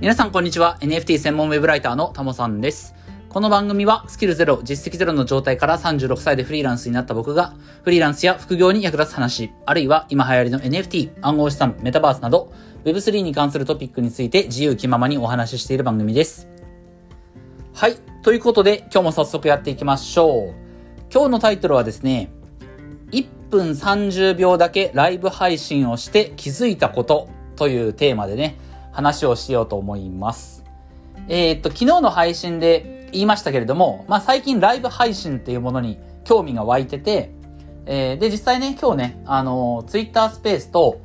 皆さんこんにちは。NFT 専門ウェブライターのタモさんです。この番組はスキルゼロ、実績ゼロの状態から36歳でフリーランスになった僕が、フリーランスや副業に役立つ話、あるいは今流行りの NFT、暗号資産、メタバースなど、Web3 に関するトピックについて自由気ままにお話ししている番組です。はい。ということで、今日も早速やっていきましょう。今日のタイトルはですね、1分30秒だけライブ配信をして気づいたことというテーマでね、話をしようと思います。えー、っと、昨日の配信で言いましたけれども、まあ最近ライブ配信っていうものに興味が湧いてて、えー、で、実際ね、今日ね、あの、ツイッタースペースと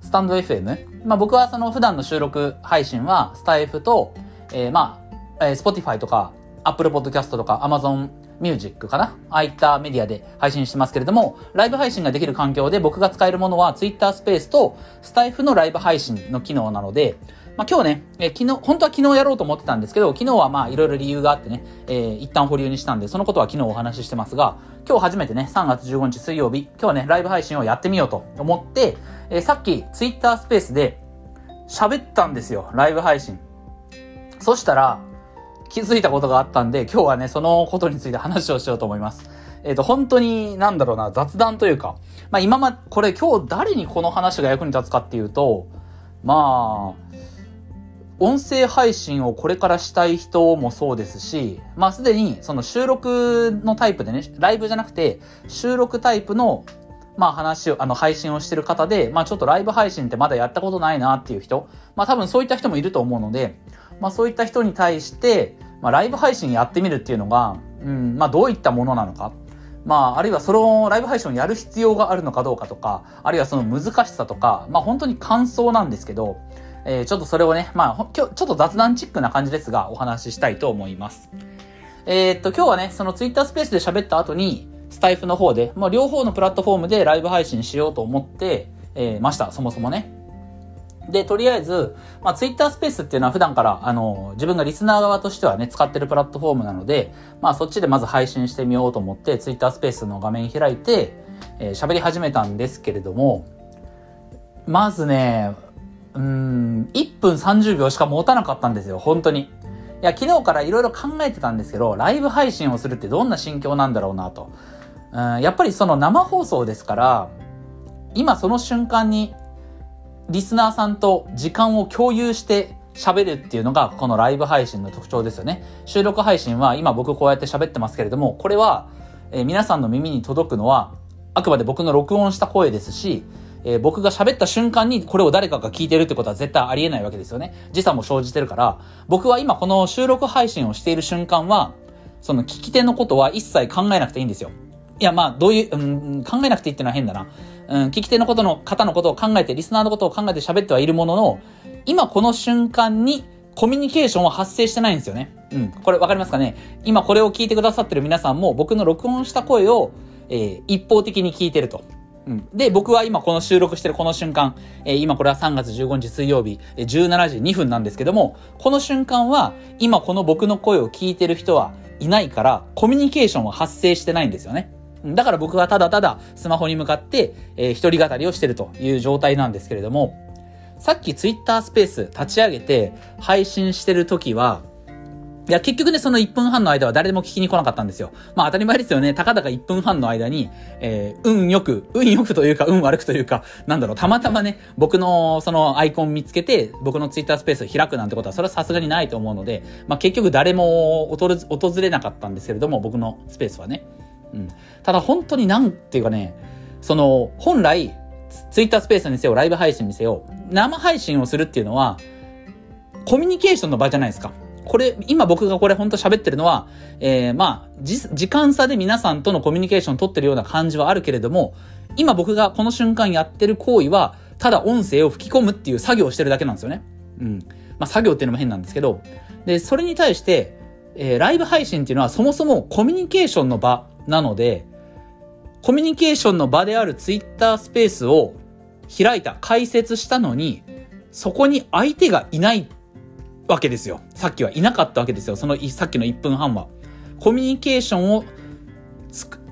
スタンド FM、まあ僕はその普段の収録配信はスタイフと、えー、まあ、えー、Spotify とか Apple Podcast とか Amazon ミュージックかな？ああいったメディアで配信してますけれども、ライブ配信ができる環境で僕が使えるものは Twitter スペースとスタイフのライブ配信の機能なので、まあ、今日ね、え昨日、本当は昨日やろうと思ってたんですけど、昨日はまあいろいろ理由があってね、えー、一旦保留にしたんで、そのことは昨日お話ししてますが、今日初めてね、3月15日水曜日、今日はね、ライブ配信をやってみようと思って、えー、さっき Twitter スペースで喋ったんですよ、ライブ配信。そしたら、気づいたことがあったんで、今日はね、そのことについて話をしようと思います。えっ、ー、と、本当に、なんだろうな、雑談というか、まあ今ま、これ今日誰にこの話が役に立つかっていうと、まあ、音声配信をこれからしたい人もそうですし、まあすでにその収録のタイプでね、ライブじゃなくて収録タイプのまあ話を、あの配信をしてる方で、まあちょっとライブ配信ってまだやったことないなっていう人、まあ多分そういった人もいると思うので、まあそういった人に対して、まあライブ配信やってみるっていうのが、うん、まあどういったものなのか。まあ、あるいはそのライブ配信をやる必要があるのかどうかとか、あるいはその難しさとか、まあ本当に感想なんですけど、えー、ちょっとそれをね、まあ、今日ちょっと雑談チックな感じですが、お話ししたいと思います。えー、っと、今日はね、そのツイッタースペースで喋った後に、スタイフの方で、まあ、両方のプラットフォームでライブ配信しようと思って、えー、ました、そもそもね。で、とりあえず、まあ、ツイッタースペースっていうのは普段から、あの、自分がリスナー側としてはね、使ってるプラットフォームなので、まあ、そっちでまず配信してみようと思って、ツイッタースペースの画面開いて、えー、喋り始めたんですけれども、まずね、うん、1分30秒しか持たなかったんですよ、本当に。いや、昨日からいろいろ考えてたんですけど、ライブ配信をするってどんな心境なんだろうなと。うん、やっぱりその生放送ですから、今その瞬間にリスナーさんと時間を共有して喋るっていうのがこのライブ配信の特徴ですよね。収録配信は今僕こうやって喋ってますけれども、これは、え、皆さんの耳に届くのはあくまで僕の録音した声ですし、えー、僕が喋った瞬間にこれを誰かが聞いてるってことは絶対ありえないわけですよね。時差も生じてるから、僕は今この収録配信をしている瞬間は、その聞き手のことは一切考えなくていいんですよ。いや、まあ、どういう、うん、考えなくていいっていのは変だな。うん、聞き手のことの方のことを考えて、リスナーのことを考えて喋ってはいるものの、今この瞬間にコミュニケーションは発生してないんですよね。うん。これわかりますかね？今これを聞いてくださってる皆さんも僕の録音した声を、えー、一方的に聞いてると。うん。で、僕は今この収録してるこの瞬間、えー、今これは3月15日水曜日、えー、17時2分なんですけども、この瞬間は、今この僕の声を聞いてる人はいないから、コミュニケーションは発生してないんですよね。だから僕はただただスマホに向かって、えー、一人語りをしてるという状態なんですけれども、さっきツイッタースペース立ち上げて配信してる時は、いや、結局ね、その1分半の間は誰でも聞きに来なかったんですよ。まあ当たり前ですよね。たかだか1分半の間に、えー、運よく、運よくというか、運悪くというか、なんだろう、たまたまね、僕のそのアイコン見つけて、僕のツイッタースペースを開くなんてことは、それはさすがにないと思うので、まあ結局誰も訪れなかったんですけれども、僕のスペースはね。うん。ただ本当になんていうかね、その、本来、ツイッタースペースにせよ、ライブ配信にせよ、生配信をするっていうのは、コミュニケーションの場じゃないですか。これ、今僕がこれ本当喋ってるのは、えー、まあ、時間差で皆さんとのコミュニケーション取ってるような感じはあるけれども、今僕がこの瞬間やってる行為は、ただ音声を吹き込むっていう作業をしてるだけなんですよね。うん。まあ、作業っていうのも変なんですけど、で、それに対して、えー、ライブ配信っていうのはそもそもコミュニケーションの場なので、コミュニケーションの場であるツイッタースペースを開いた、開設したのに、そこに相手がいないわけですよ。さっきはいなかったわけですよ。そのさっきの1分半は。コミュニケーションを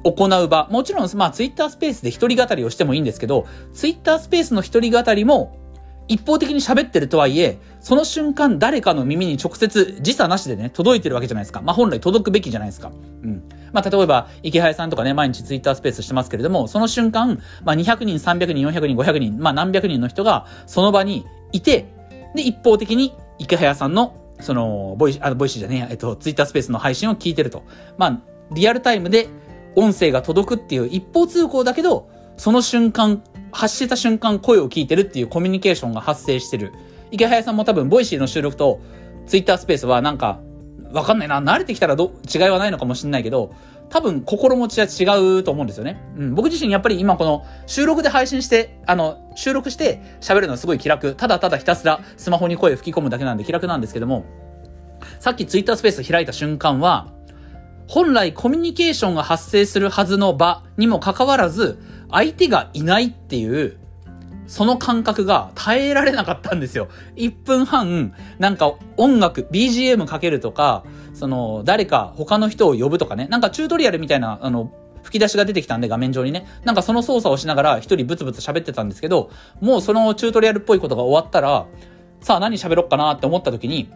行う場。もちろん、まあ、ツイッタースペースで一人語りをしてもいいんですけど、ツイッタースペースの一人語りも、一方的に喋ってるとはいえ、その瞬間誰かの耳に直接時差なしでね、届いてるわけじゃないですか。まあ本来届くべきじゃないですか。うん。まあ例えば、イケハヤさんとかね、毎日ツイッタースペースしてますけれども、その瞬間、まあ200人、300人、400人、500人、まあ何百人の人がその場にいて、で、一方的にイケハヤさんの、その、 Voicy、あ、 Voicy じゃねえ、えっと、ツイッタースペースの配信を聞いてると。まあ、リアルタイムで音声が届くっていう一方通行だけど、その瞬間、発した瞬間声を聞いてるっていうコミュニケーションが発生してる。イケハヤさんも多分、 Voicy の収録とツイッタースペースはなんか、わかんないな。慣れてきたらど、違いはないのかもしれないけど、多分心持ちは違うと思うんですよね。うん。僕自身やっぱり今この収録で配信して、あの、収録して喋るのはすごい気楽。ただただひたすらスマホに声吹き込むだけなんで気楽なんですけども、さっきツイッタースペース開いた瞬間は、本来コミュニケーションが発生するはずの場にもかかわらず、相手がいないっていう、その感覚が耐えられなかったんですよ。1分半、なんか音楽、BGM かけるとか、その、誰か他の人を呼ぶとかね、なんかチュートリアルみたいな、あの、吹き出しが出てきたんで画面上にね、なんかその操作をしながら一人ブツブツ喋ってたんですけど、もうそのチュートリアルっぽいことが終わったら、さあ何喋ろっかなって思った時に、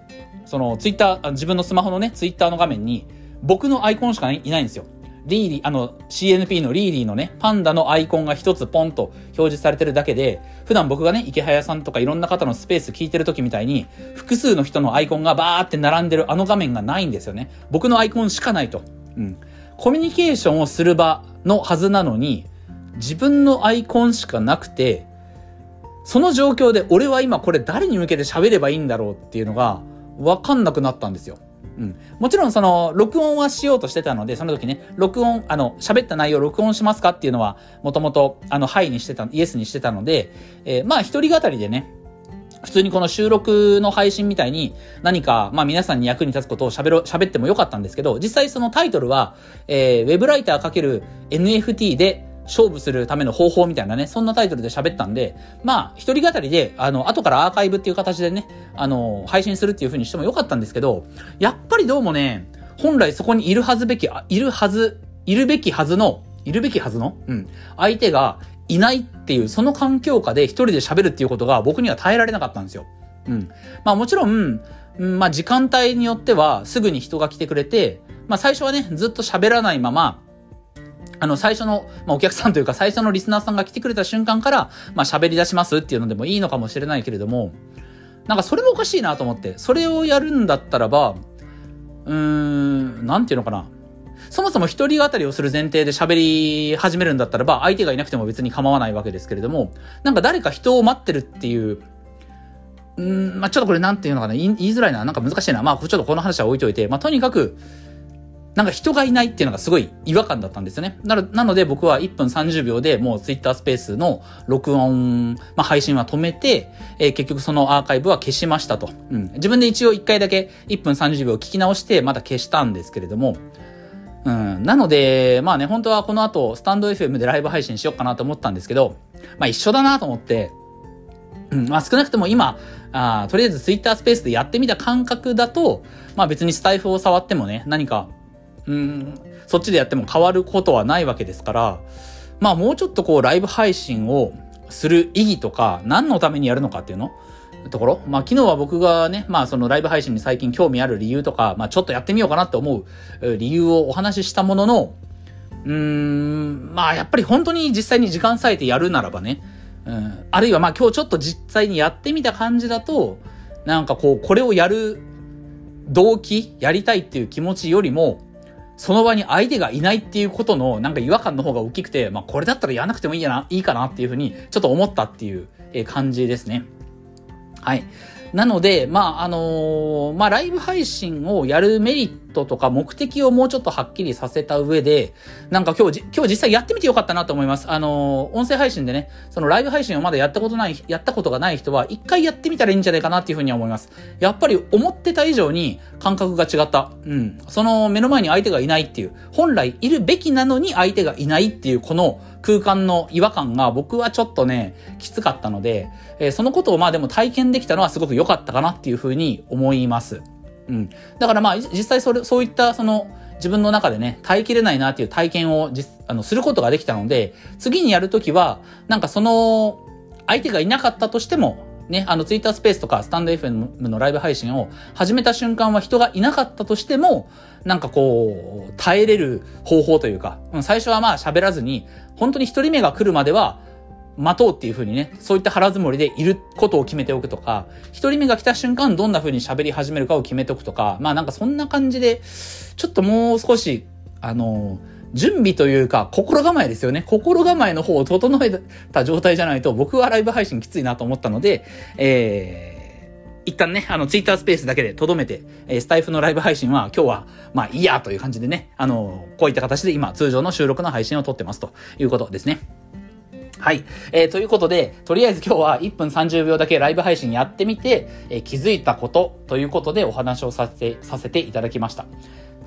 そのツイッター、自分のスマホのね、ツイッターの画面に、僕のアイコンしかいないんですよ。リーリー、あの、CNP のリーリーのね、パンダのアイコンが一つポンと表示されてるだけで、普段僕がね、池早さんとかいろんな方のスペース聞いてる時みたいに、複数の人のアイコンがバーって並んでるあの画面がないんですよね。僕のアイコンしかないと。うん。コミュニケーションをする場のはずなのに、自分のアイコンしかなくて、その状況で俺は今これ誰に向けて喋ればいいんだろうっていうのが、わかんなくなったんですよ。うん。もちろんその、録音はしようとしてたので、その時ね、録音、あの、喋った内容録音しますかっていうのは、もともと、あの、はいにしてた、イエスにしてたので、えー、まあ、一人語りでね、普通にこの収録の配信みたいに何か、まあ皆さんに役に立つことを喋ろ、喋ってもよかったんですけど、実際そのタイトルは、えー、ウェブライター ×NFT で勝負するための方法みたいなね、そんなタイトルで喋ったんで、まあ、一人語りで、あの、後からアーカイブっていう形でね、あの、配信するっていう風にしてもよかったんですけど、やっぱりどうもね、本来そこにいるはずべき、いるはず、いるべきはずの、いるべきはずのうん。相手がいないっていう、その環境下で一人で喋るっていうことが僕には耐えられなかったんですよ。うん。まあもちろん、まあ時間帯によってはすぐに人が来てくれて、まあ最初はね、ずっと喋らないまま、あの、最初の、まあ、お客さんというか、最初のリスナーさんが来てくれた瞬間から、まあ、喋り出しますっていうのでもいいのかもしれないけれども、なんかそれもおかしいなと思って、それをやるんだったらば、うーん、なんていうのかな。そもそも一人語りをする前提で喋り始めるんだったらば、相手がいなくても別に構わないわけですけれども、なんか誰か人を待ってるっていう、うん、まあ、ちょっとこれなんていうのかな、言いづらいな、なんか難しいな。まあ、ちょっとこの話は置いといて、まあ、とにかく、なんか人がいないっていうのがすごい違和感だったんですよね。ななので僕は1分30秒でもう Twitter スペースの録音、まあ、配信は止めて、えー、結局そのアーカイブは消しましたと。うん。自分で一応1回だけ1分30秒聞き直してまた消したんですけれども、うん。なので、まあね、本当はこの後、スタンド FM でライブ配信しようかなと思ったんですけど、まあ一緒だなと思って、うん。まあ少なくとも今、ああとりあえず Twitter スペースでやってみた感覚だと、まあ別にスタイフを触ってもね、何かうん、そっちでやっても変わることはないわけですから、まあもうちょっとこうライブ配信をする意義とか、何のためにやるのかっていうの？ところ？まあ昨日は僕がね、まあそのライブ配信に最近興味ある理由とか、まあちょっとやってみようかなって思う理由をお話ししたものの、うーん、まあやっぱり本当に実際に時間割いてやるならばね、うん、あるいはまあ今日ちょっと実際にやってみた感じだと、なんかこう、これをやる動機、やりたいっていう気持ちよりも、その場に相手がいないっていうことのなんか違和感の方が大きくて、まあこれだったらやらなくてもいいやな、いいかなっていうふうにちょっと思ったっていう感じですね。はい。なので、まあ、あのー、まあ、ライブ配信をやるメリットとか目的をもうちょっとはっきりさせた上で、なんか今日、今日実際やってみてよかったなと思います。あのー、音声配信でね、そのライブ配信をまだやったことない、やったことがない人は、一回やってみたらいいんじゃないかなっていうふうに思います。やっぱり思ってた以上に感覚が違った。うん。その目の前に相手がいないっていう、本来いるべきなのに相手がいないっていう、この、空間の違和感が僕はちょっとね、きつかったので、えー、そのことをまあでも体験できたのはすごく良かったかなっていうふうに思います。うん。だからまあ実際それ、そういったその自分の中でね、耐えきれないなっていう体験を実、あの、することができたので、次にやるときは、なんかその、相手がいなかったとしても、ね、あの、ツイッタースペースとか、スタンド FM のライブ配信を始めた瞬間は人がいなかったとしても、なんかこう、耐えれる方法というか、最初はまあ喋らずに、本当に一人目が来るまでは、待とうっていう風にね、そういった腹積もりでいることを決めておくとか、一人目が来た瞬間どんな風に喋り始めるかを決めておくとか、まあなんかそんな感じで、ちょっともう少し、あの準備というか、心構えですよね。心構えの方を整えた状態じゃないと、僕はライブ配信きついなと思ったので、えー、一旦ね、あの、ツイッタースペースだけで留めて、えー、スタイフのライブ配信は今日は、まあいいやという感じでね、あの、こういった形で今、通常の収録の配信を撮ってますということですね。はい。えー、ということで、とりあえず今日は1分30秒だけライブ配信やってみて、えー、気づいたことということでお話をさせて、させていただきました。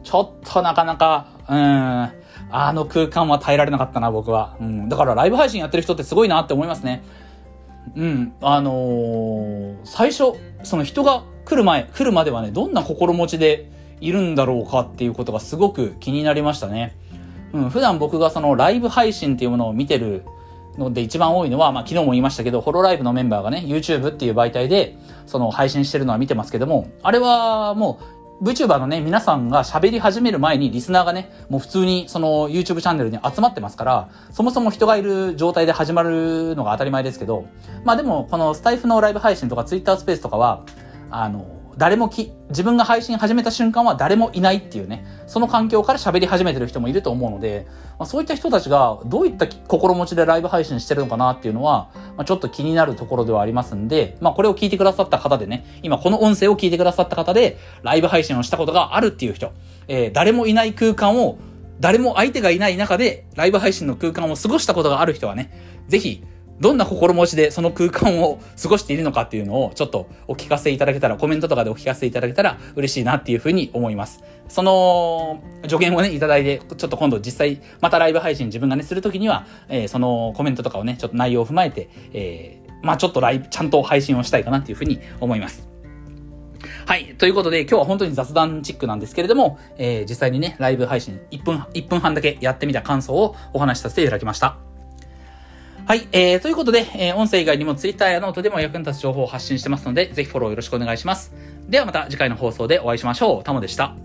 ちょっとなかなか、うーん、あの空間は耐えられなかったな、僕は。うん。だからライブ配信やってる人ってすごいなって思いますね。うん。あのー、最初、その人が来る前、来るまではね、どんな心持ちでいるんだろうかっていうことがすごく気になりましたね。うん。普段僕がそのライブ配信っていうものを見てるので一番多いのは、まあ昨日も言いましたけど、ホロライブのメンバーがね、YouTube っていう媒体で、その配信してるのは見てますけども、あれはもう VTuber のね、皆さんが喋り始める前にリスナーがね、もう普通にその YouTube チャンネルに集まってますから、そもそも人がいる状態で始まるのが当たり前ですけど、まあでも、このスタイフのライブ配信とか Twitter スペースとかは、あの、誰もき、自分が配信始めた瞬間は誰もいないっていうね、その環境から喋り始めてる人もいると思うので、まあ、そういった人たちがどういった心持ちでライブ配信してるのかなっていうのは、まあ、ちょっと気になるところではありますんで、まあこれを聞いてくださった方でね、今この音声を聞いてくださった方で、ライブ配信をしたことがあるっていう人、えー、誰もいない空間を、誰も相手がいない中で、ライブ配信の空間を過ごしたことがある人はね、ぜひ、どんな心持ちでその空間を過ごしているのかっていうのをちょっとお聞かせいただけたら、コメントとかでお聞かせいただけたら嬉しいなっていうふうに思います。その助言をね、いただいて、ちょっと今度実際またライブ配信自分がね、するときには、えー、そのコメントとかをね、ちょっと内容を踏まえて、えー、まあちょっとライブ、ちゃんと配信をしたいかなっていうふうに思います。はい。ということで、今日は本当に雑談チックなんですけれども、えー、実際にね、ライブ配信1分、1分半だけやってみた感想をお話しさせていただきました。はい。えー、ということで、えー、音声以外にも Twitter やノートでも役に立つ情報を発信してますので、ぜひフォローよろしくお願いします。ではまた次回の放送でお会いしましょう。タモでした。